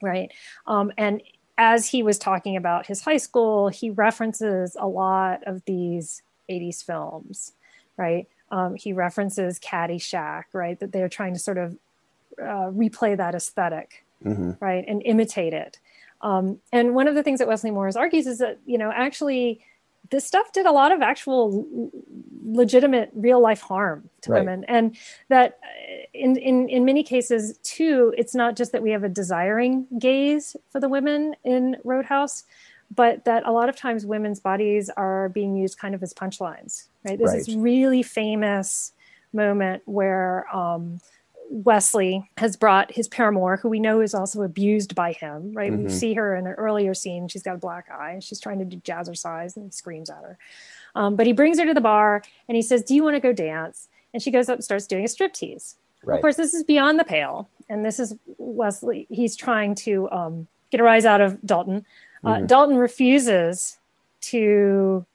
right? Um, and as he was talking about his high school, he references a lot of these 80s films, right? Um, he references Caddyshack, right? That they're trying to sort of uh, replay that esthetic mm-hmm. right, and imitate it. Um, and one of the things that Wesley Morris argues is that you know actually this stuff did a lot of actual legitimate real life harm to right. women and that uh, in, in in many cases too it's not just that we have a desiring gaze for the women in roadhouse but that a lot of times women's bodies are being used kind of as punchlines, right? There's right. this really famous moment where um, Wesley has brought his paramour, who we know is also abused by him, right? Mm-hmm. We see her in an earlier scene. She's got a black eye she's trying to do jazzercise and he screams at her. Um, but he brings her to the bar and he says, Do you want to go dance? And she goes up and starts doing a striptease. Right. Of course, this is beyond the pale. And this is Wesley. He's trying to um, get a rise out of Dalton. Uh, mm-hmm. Dalton refuses to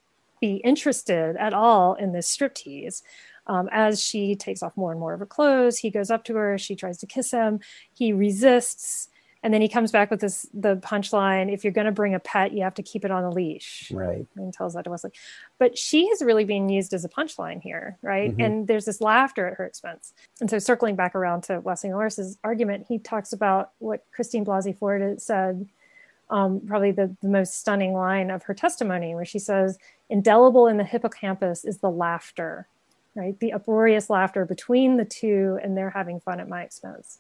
be interested at all in this striptease. Um, as she takes off more and more of her clothes, he goes up to her. She tries to kiss him. He resists, and then he comes back with this the punchline: "If you're going to bring a pet, you have to keep it on a leash." Right. And tells that to Wesley. But she is really being used as a punchline here, right? Mm-hmm. And there's this laughter at her expense. And so, circling back around to Wesley Morris's argument, he talks about what Christine Blasey Ford said um, probably the, the most stunning line of her testimony, where she says, Indelible in the hippocampus is the laughter, right? The uproarious laughter between the two, and they're having fun at my expense.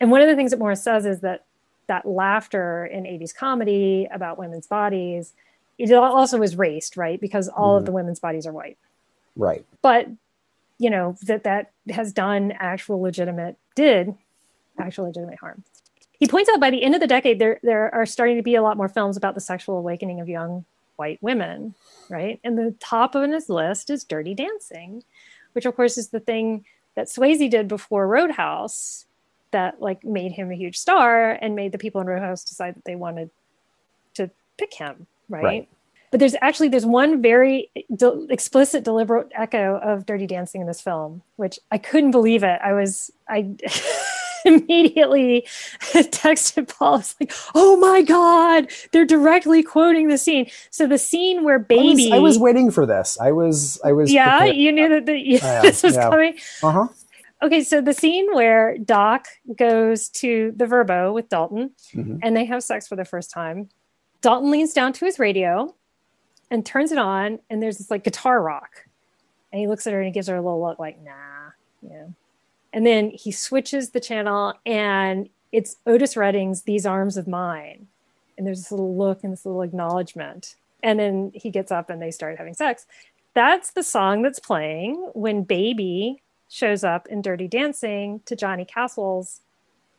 And one of the things that Morris says is that that laughter in 80s comedy about women's bodies it also was raced, right? Because all Mhm. of the women's bodies are white. Right. But you know that that has done actual legitimate did actual legitimate harm. He points out by the end of the decade there there are starting to be a lot more films about the sexual awakening of young white women, right? And the top of his list is Dirty Dancing, which of course is the thing that Swayze did before Roadhouse that like made him a huge star and made the people in Roadhouse decide that they wanted to pick him, right? Right. But there's actually there's one very de- explicit, deliberate echo of Dirty Dancing in this film, which I couldn't believe it. I was I immediately texted Paul. I was like, "Oh my god, they're directly quoting the scene." So the scene where I was, baby, I was waiting for this. I was. I was. yeah, you knew that the, yeah, this was yeah. coming. Uh huh. Okay, so the scene where Doc goes to the VRBO with Dalton Mhm. and they have sex for the first time. Dalton leans down to his radio and turns it on, and there's this like guitar rock. And he looks at her and he gives her a little look like, nah, yeah. And then he switches the channel and it's Otis Redding's These Arms of Mine. And there's this little look and this little acknowledgement. And then he gets up and they start having sex. That's the song that's playing when Baby shows up in Dirty Dancing to Johnny Castle's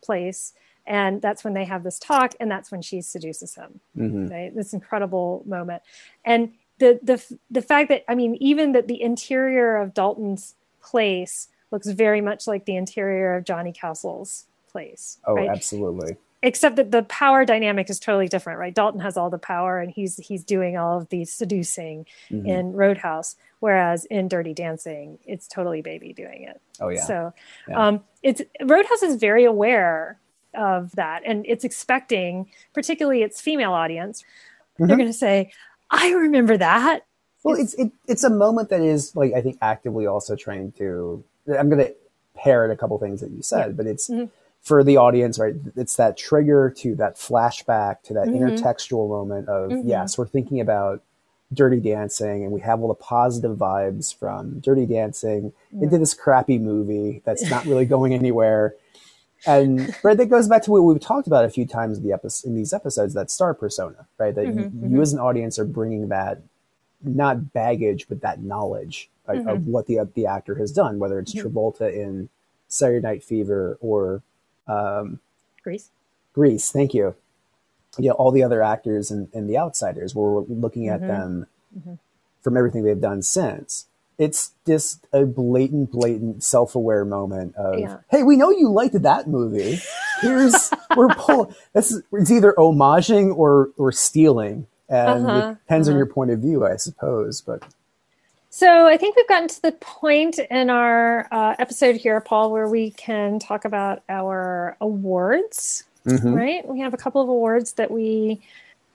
place. And that's when they have this talk, and that's when she seduces him hmm right? This incredible moment, and the the the fact that I mean, even that the interior of Dalton's place looks very much like the interior of Johnny Castle's place, Oh, right? absolutely. Except that the power dynamic is totally different, right? Dalton has all the power, and he's he's doing all of the seducing Mhm. in Roadhouse, whereas in Dirty Dancing, it's totally Baby doing it. Oh yeah. So Yeah. um, it's Roadhouse is very aware of that, and it's expecting, particularly its female audience, they're Mhm. going to say, "I remember that." Well, it's it, it's a moment that is like I think actively also trying to. I'm going to parrot a couple things that you said, but it's Mhm. for the audience, right? It's that trigger to that flashback to that Mhm. intertextual moment of Mhm. yes, we're thinking about Dirty Dancing, and we have all the positive vibes from Dirty Dancing into this crappy movie that's not really going anywhere. And right, that goes back to what we've talked about a few times in the episode, in these episodes, that star persona, right? That you, Mhm, you as an audience are bringing that not baggage, but that knowledge Mm-hmm. of what the the actor has done, whether it's Travolta in Saturday Night Fever or um, Grease. Grease. Thank you. Yeah, all the other actors and, and the outsiders, where we're looking at Mhm. them Mhm. from everything they've done since. It's just a blatant, blatant, self-aware moment of, Yeah. "Hey, we know you liked that movie. Here's we're pulling. This is it's either homaging or or stealing, and Uh-huh, it depends on uh-huh. your point of view, I suppose. But So I think we've gotten to the point in our uh, episode here, Paul, where we can talk about our awards. Mhm. Right? We have a couple of awards that we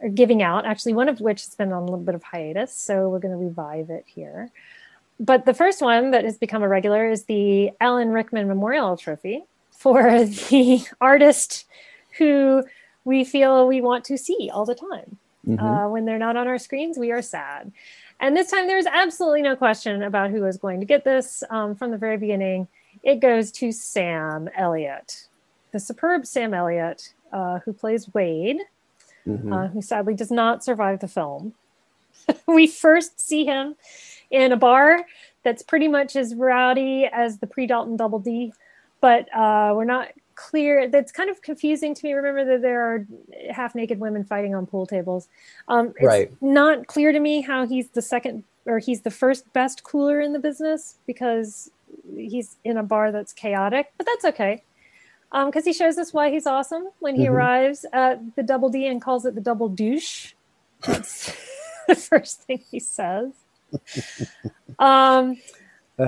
are giving out. Actually, one of which has been on a little bit of hiatus, so we're going to revive it here. But the first one that has become a regular is the Alan Rickman Memorial Trophy for the artist who we feel we want to see all the time. Mhm. Uh, when they're not on our screens, we are sad. And this time, there's absolutely no question about who is going to get this um, from the very beginning. It goes to Sam Elliott, the superb Sam Elliott, uh, who plays Wade, Mhm. uh, who sadly does not survive the film. we first see him in a bar that's pretty much as rowdy as the pre Dalton Double D, but uh, we're not clear. That's kind of confusing to me. Remember that there are half naked women fighting on pool tables. Um, it's Right. not clear to me how he's the second or he's the first best cooler in the business because he's in a bar that's chaotic, but that's okay. Because he shows us why he's awesome when he Mhm. arrives at the double D and calls it the double douche. That's the first thing he says. Um,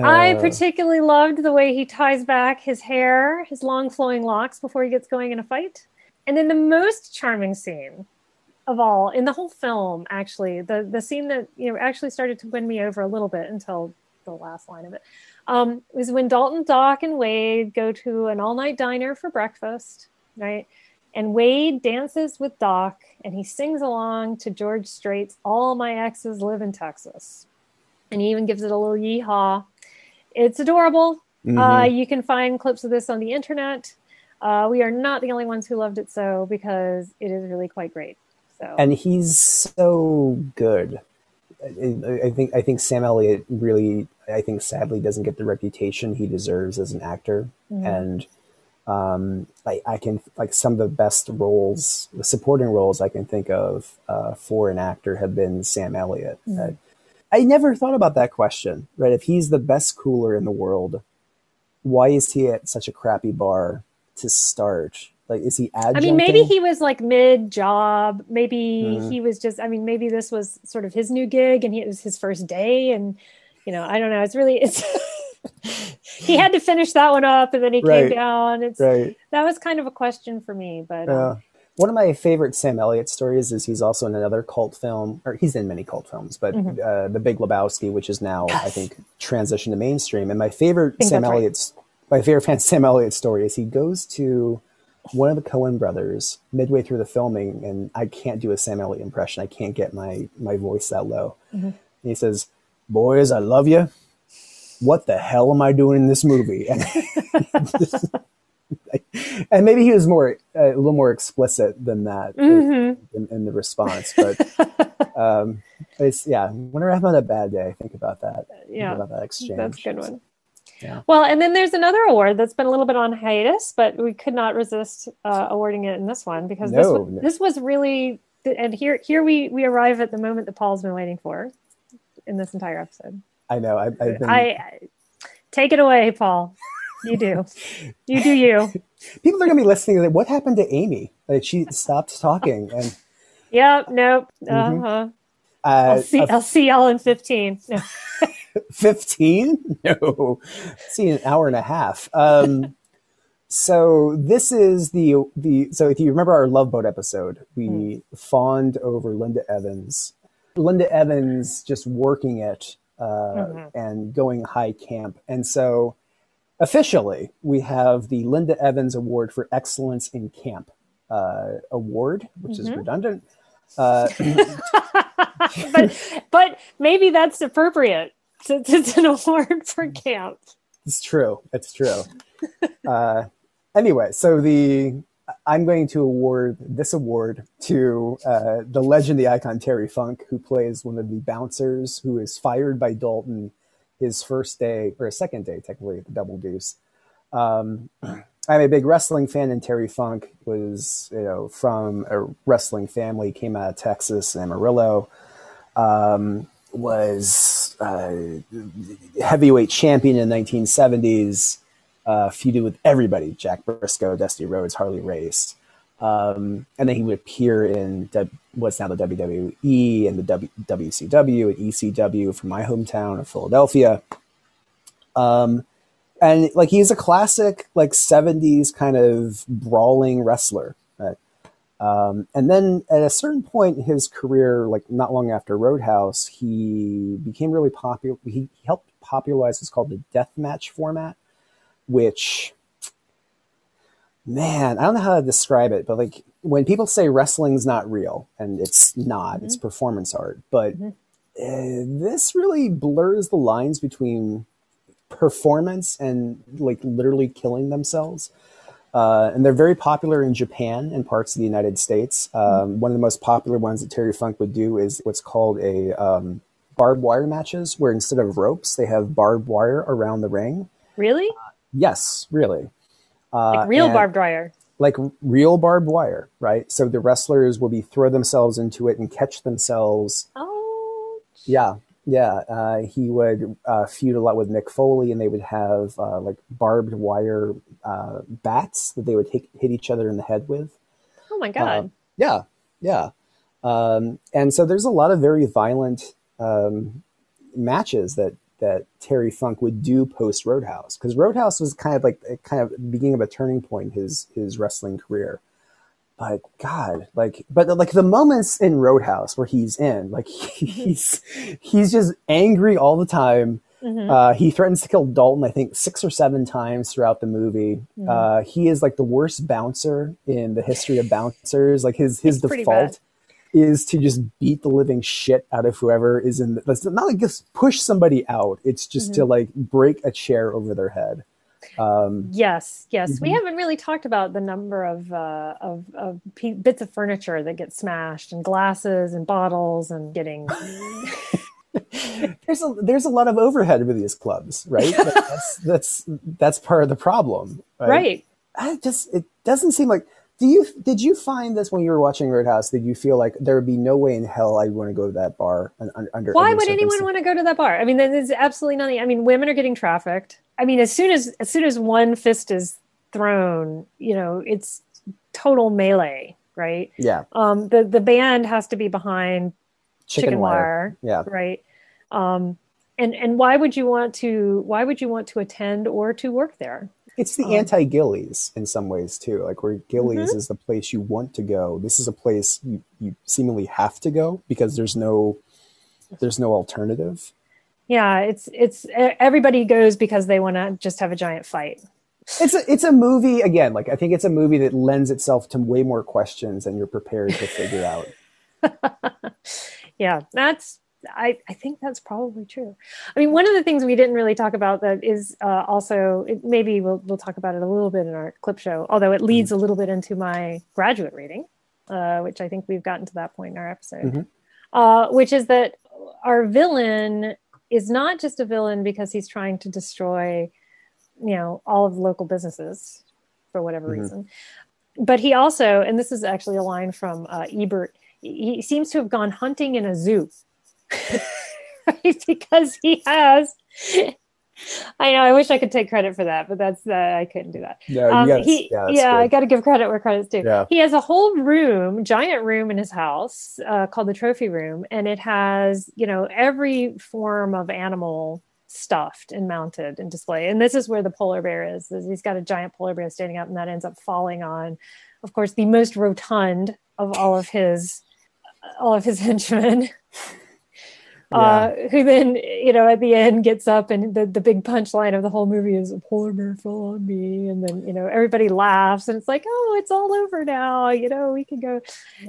I Uh, particularly loved the way he ties back his hair, his long flowing locks before he gets going in a fight. And then the most charming scene of all in the whole film, actually, the the scene that you know actually started to win me over a little bit until the last line of it, um, was when Dalton, Doc, and Wade go to an all night diner for breakfast, right? And Wade dances with Doc and he sings along to George Strait's All My Exes Live in Texas. And he even gives it a little yeehaw. It's adorable. mhm. Uh, you can find clips of this on the internet. Uh, we are not the only ones who loved it so because it is really quite great. So and he's so good. I, I think I think Sam Elliott really, I think sadly doesn't get the reputation he deserves as an actor, Mhm. and um, I, I can like some of the best roles, the supporting roles I can think of uh, for an actor have been Sam Elliott. Mhm. I never thought about that question, right? If he's the best cooler in the world, why is he at such a crappy bar to start? Like, is he adjuncting? I mean, maybe he was like mid job. Maybe Mhm. he was just, I mean, maybe this was sort of his new gig and he, it was his first day. And, you know, I don't know. It's really, it's, he had to finish that one up and then he Right. came down. It's, right. that was kind of a question for me, but um, Yeah. One of my favorite Sam Elliott stories is he's also in another cult film, or he's in many cult films, but Mhm. uh, The Big Lebowski, which is now I think transitioned to mainstream. And my favorite Sam that's right. My favorite fan Sam Elliott story is he goes to one of the Coen brothers midway through the filming, and I can't do a Sam Elliott impression. I can't get my my voice that low. Mhm. And he says, "Boys, I love you. What the hell am I doing in this movie?" And, maybe he was more uh, a little more explicit than that mhm. in, in the response. But um, it's yeah. Whenever I'm on a bad day, I think about that. Think yeah. about that exchange. That's a good one. Yeah. Well, and then there's another award that's been a little bit on hiatus, but we could not resist uh, awarding it in this one because this No. was, this was really and here here we we arrive at the moment that Paul's been waiting for in this entire episode. I know. I've, I've been. I, I take it away, Paul. You do. You do you. people are gonna be listening. Like, what happened to Amy? Like she stopped talking, and Yep. Nope. Mhm. Uh-huh. uh, I'll see. I'll see y'all in fifteen. Fifteen? No, see an hour and a half. Um, so this is the the. So if you remember our Love Boat episode, we fawned over Linda Evans. Linda Evans just working it uh, Mhm. and going high camp, and so officially we have the Linda Evans Award for Excellence in Camp uh, award, which is Mhm. redundant. Uh, but but maybe that's appropriate. Since it's an award for camp. It's true. It's true. uh, anyway, so the I'm going to award this award to uh, the legend, the icon Terry Funk, who plays one of the bouncers who is fired by Dalton his first day or his second day, technically, at the Double Deuce. Um, I'm a big wrestling fan, and Terry Funk was, you know, from a wrestling family, came out of Texas, Amarillo. Um, was heavyweight champion in the 1970s, uh, feuded with everybody Jack Brisco, Dusty Rhodes, Harley Race. Um, and then he would appear in what's now the WWE and the w- WCW and ECW from my hometown of Philadelphia. Um, and like he's a classic like 70s kind of brawling wrestler. Right? Um, and then at a certain point in his career, like not long after Roadhouse, he became really popular. He, he helped popularize what's called the death match format, which, man, I don't know how to describe it, but like when people say wrestling's not real, and it's not, it's performance art, but Mhm. uh, this really blurs the lines between performance and like literally killing themselves. Uh, and they're very popular in Japan and parts of the United States. Um, One of the most popular ones that Terry Funk would do is what's called a um, barbed wire matches, where instead of ropes, they have barbed wire around the ring. Really? Yes, really. Uh, Like real and- barbed wire. like real barbed wire, right? So the wrestlers will be throw themselves into it and catch themselves Oh. yeah, yeah. Uh, he would uh, feud a lot with Mick Foley, and they would have uh, like barbed wire uh, bats that they would hit, hit each other in the head with. Oh my god. Yeah, yeah. Um, and so there's a lot of very violent um, matches that that Terry Funk would do post Roadhouse because Roadhouse was kind of like kind of beginning of a turning point in his his wrestling career. But God, like, but like the moments in Roadhouse where he's in, like he's he's just angry all the time. Mhm. Uh, he threatens to kill Dalton, I think, six or seven times throughout the movie. Mhm. Uh, he is like the worst bouncer in the history of bouncers. Like his his It's default is to just beat the living shit out of whoever is in. The, it's not like just push somebody out. It's just Mm-hmm. to like break a chair over their head. Um, Yes, yes. We Mhm. haven't really talked about the number of uh, of, of p- bits of furniture that get smashed, and glasses and bottles, and getting. there's a there's a lot of overhead with these clubs, right? that's that's that's part of the problem, right? right. I just it doesn't seem like. Do you did you find this when you were watching Roadhouse? Did you feel like there would be no way in hell I'd want to go to that bar un- un- under? Why would anyone want to go to that bar? I mean, there's absolutely nothing. I mean, women are getting trafficked. I mean, as soon as as soon as one fist is thrown, you know, it's total melee, right? Yeah, Um, the the band has to be behind chicken, chicken, wire. wire, Yeah, right? Um, and and why would you want to? Why would you want to attend or to work there? It's the Um, anti Gilley's in some ways too. Like where Gilley's Mm-hmm. is the place you want to go. This is a place you, you seemingly have to go because there's no there's no alternative. Yeah, it's it's everybody goes because they want to just have a giant fight. It's a it's a movie again. Like I think it's a movie that lends itself to way more questions than you're prepared to figure out. yeah, that's I, I think that's probably true. I mean, one of the things we didn't really talk about that is uh, also it, maybe we'll we'll talk about it a little bit in our clip show, although it leads a little bit into my graduate reading, uh, which I think we've gotten to that point in our episode, Mhm. uh, which is that our villain is not just a villain because he's trying to destroy, you know, all of the local businesses for whatever Mhm. reason, but he also, and this is actually a line from uh, Ebert, he seems to have gone hunting in a zoo. right? Because he has. I know. I wish I could take credit for that, but that's uh, I couldn't do that. Yeah, Um, you gotta- he, yeah, yeah, I got to give credit where credit's due. Yeah. He has a whole room, giant room in his house uh, called the trophy room, and it has you know every form of animal stuffed and mounted and display. And this is where the polar bear is. is He's got a giant polar bear standing up, and that ends up falling on, of course, the most rotund of all of his all of his henchmen. Uh, who then, you know, at the end gets up and the, the big punchline of the whole movie is a polar bear fell on me. And then, you know, everybody laughs and it's like, oh, it's all over now. You know, we can go.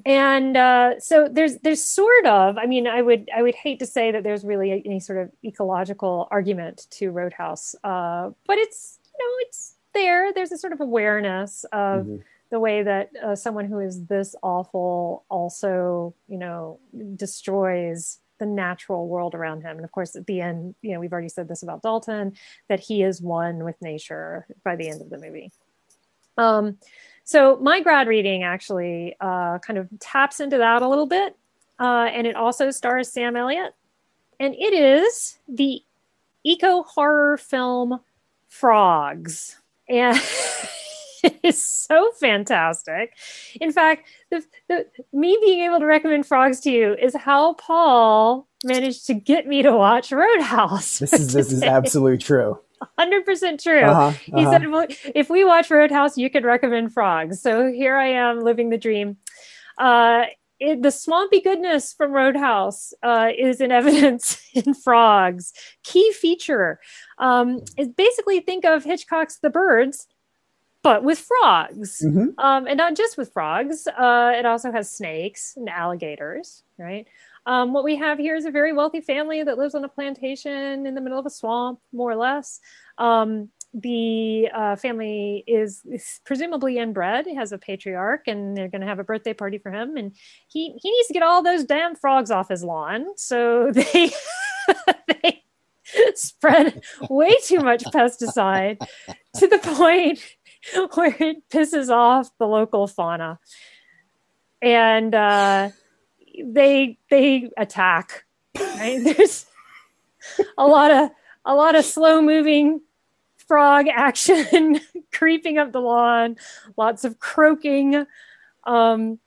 And uh, so there's, there's sort of, I mean, I would, I would hate to say that there's really any sort of ecological argument to Roadhouse, uh, but it's, you know, it's there. There's a sort of awareness of, Mhm. the way that uh, someone who is this awful also you know destroys the natural world around him. And of course at the end you know we've already said this about dalton that he is one with nature by the end of the movie. Um, so my grad reading actually uh, kind of taps into that a little bit. Uh, and it also stars sam elliott. And it is the eco horror film frogs. And is so fantastic. In fact the, the, me being able to recommend frogs to you is how paul managed to get me to watch roadhouse This is this is absolutely true. 100% true. Uh-huh, he uh-huh. said well, if we watch roadhouse you could recommend frogs. So here i am living the dream. Uh, it, the swampy goodness from roadhouse uh, is in evidence in frogs. Key feature um, is basically think of hitchcock's the birds but with frogs Mhm. um, and not just with frogs. Uh, it also has snakes and alligators, right? Um, what we have here is a very wealthy family that lives on a plantation in the middle of a swamp, more or less. Um, the uh, family is, is presumably inbred. He has a patriarch, and they're going to have a birthday party for him. And he he needs to get all those damn frogs off his lawn. So they they spread way too much pesticide to the point where it pisses off the local fauna and uh, they they attack right there's a lot of a lot of slow moving frog action creeping up the lawn lots of croaking um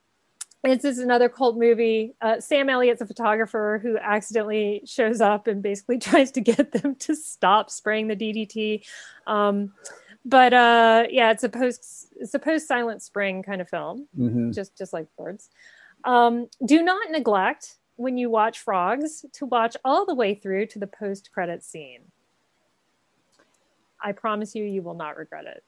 this is another cult movie. Uh, Sam Elliott's a photographer who accidentally shows up and basically tries to get them to stop spraying the DDT. Um, but uh, yeah, it's a post it's a post Silent Spring kind of film, Mhm. just just like birds. Um, do not neglect when you watch Frogs to watch all the way through to the post credit scene. I promise you, you will not regret it.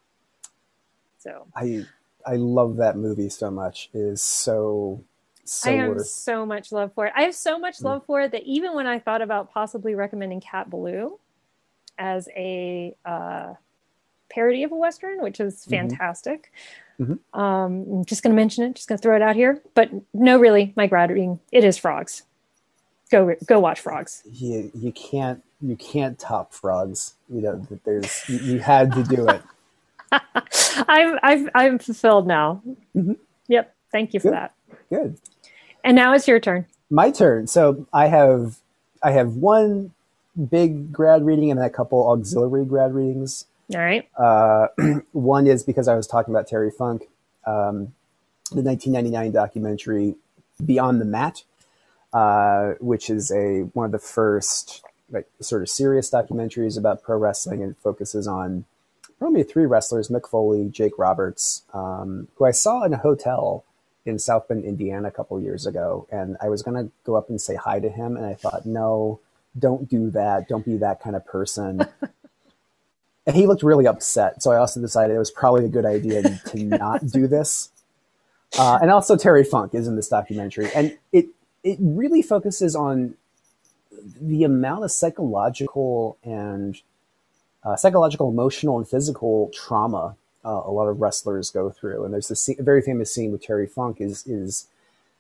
So I I love that movie so much. It is so so I have worth. so much love for it. I have so much Mm. love for it that even when I thought about possibly recommending Cat Ballou as a uh, parody of a western, which is Mhm. fantastic. Mhm. Um, I'm just going to mention it. Just going to throw it out here. But no, really, my grad reading it is Frogs. Go go watch Frogs. You you can't you can't top frogs. You know that there's you, you had to do it. I'm I've I'm fulfilled now. Mhm. Yep. Thank you for Good. that. Good. And now it's your turn. My turn. So I have I have one big grad reading and a couple auxiliary grad readings. All right. Uh, one is because I was talking about Terry Funk, um, the 1999 documentary Beyond the Mat, uh, which is a one of the first like sort of serious documentaries about pro wrestling and focuses on probably three wrestlers: Mick Foley, Jake Roberts, um, who I saw in a hotel in South Bend, Indiana, a couple years ago, and I was gonna go up and say hi to him, and I thought, no, don't do that. Don't be that kind of person. and he looked really upset. So I also decided it was probably a good idea to not do this. Uh, and also Terry Funk is in this documentary, and it it really focuses on the amount of psychological and uh, psychological, emotional, and physical trauma uh, a lot of wrestlers go through. And there's this scene, a very famous scene with Terry Funk is is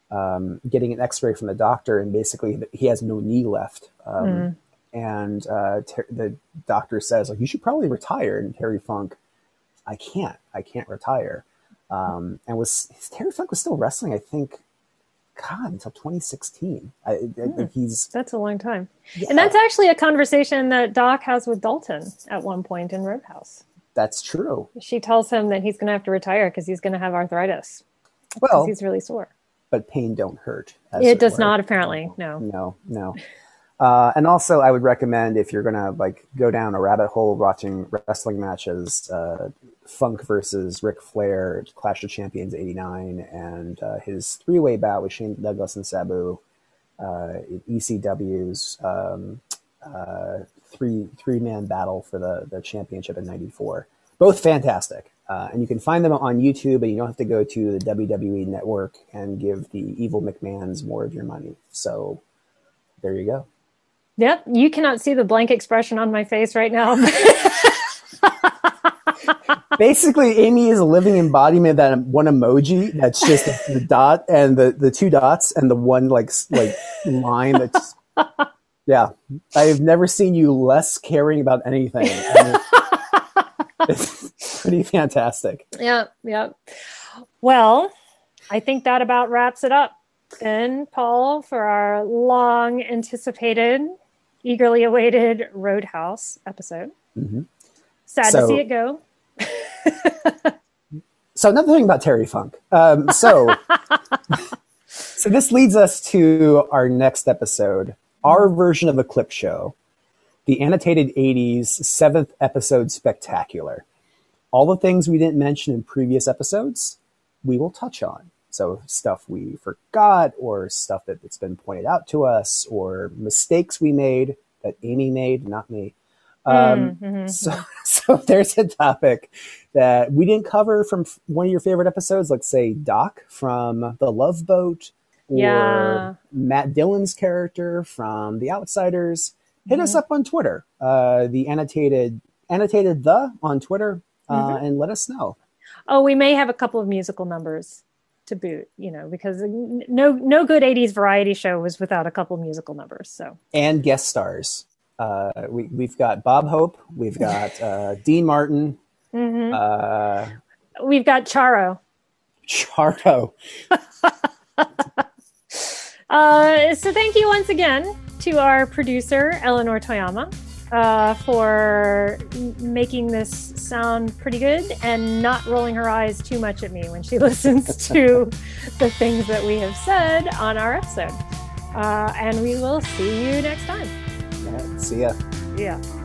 um, getting an X-ray from the doctor, and basically he has no knee left. Um, Mm. And uh, ter- the doctor says, like, you should probably retire. And Terry Funk, I can't, I can't retire. Um, and was Terry Funk was still wrestling, I think, God, until 2016. I, I think he's That's a long time. yeah, And that's actually a conversation that Doc has with Dalton at one point in Roadhouse. that's true. She tells him that he's going to have to retire because he's going to have arthritis. Well, he's really sore. but pain don't hurt. It does not, apparently. No. No, no. Uh, and also, I would recommend if you're gonna like go down a rabbit hole watching wrestling matches, uh, Funk versus Ric Flair, Clash of Champions '89, and uh, his three-way bout with Shane Douglas and Sabu, uh, ECW's um, uh, three three-man battle for the the championship in '94. Both fantastic. Uh, and you can find them on YouTube, and you don't have to go to the WWE network and give the evil McMahons more of your money. So there you go. Yep. You cannot see the blank expression on my face right now. Basically, Amy is a living embodiment of that one emoji that's just the dot and the, the two dots and the one like like line that's yeah. I have never seen you less caring about anything. And it's pretty fantastic. Yeah, yeah. Well, I think that about wraps it up then, Paul, for our long anticipated, eagerly awaited Roadhouse episode. Mhm. Sad to see it go. So another thing about Terry Funk. Um, so, so this leads us to our next episode, our version of a clip show, the annotated '80s seventh episode spectacular. All the things we didn't mention in previous episodes, we will touch on. So stuff we forgot, or stuff that, that's been pointed out to us, or mistakes we made that Amy made, not me. Um, Mhm. so, so there's a topic that we didn't cover from one of your favorite episodes, like say Doc from The Love Boat, or Yeah. Matt Dillon's character from The Outsiders. Hit us Mhm. up on Twitter, uh, the annotated annotated the on Twitter, uh, and let us know. Oh, we may have a couple of musical numbers to boot, you know, because no no good 80s variety show was without a couple musical numbers. So and guest stars. Uh, we, we've got Bob Hope, we've got uh, Dean Martin, Mhm. uh, we've got Charo. Charo. Uh, so thank you once again to our producer Eleanor Toyama uh, for making this sound pretty good and not rolling her eyes too much at me when she listens to the things that we have said on our episode. Uh, and we will see you next time. Yeah, see ya. Yeah.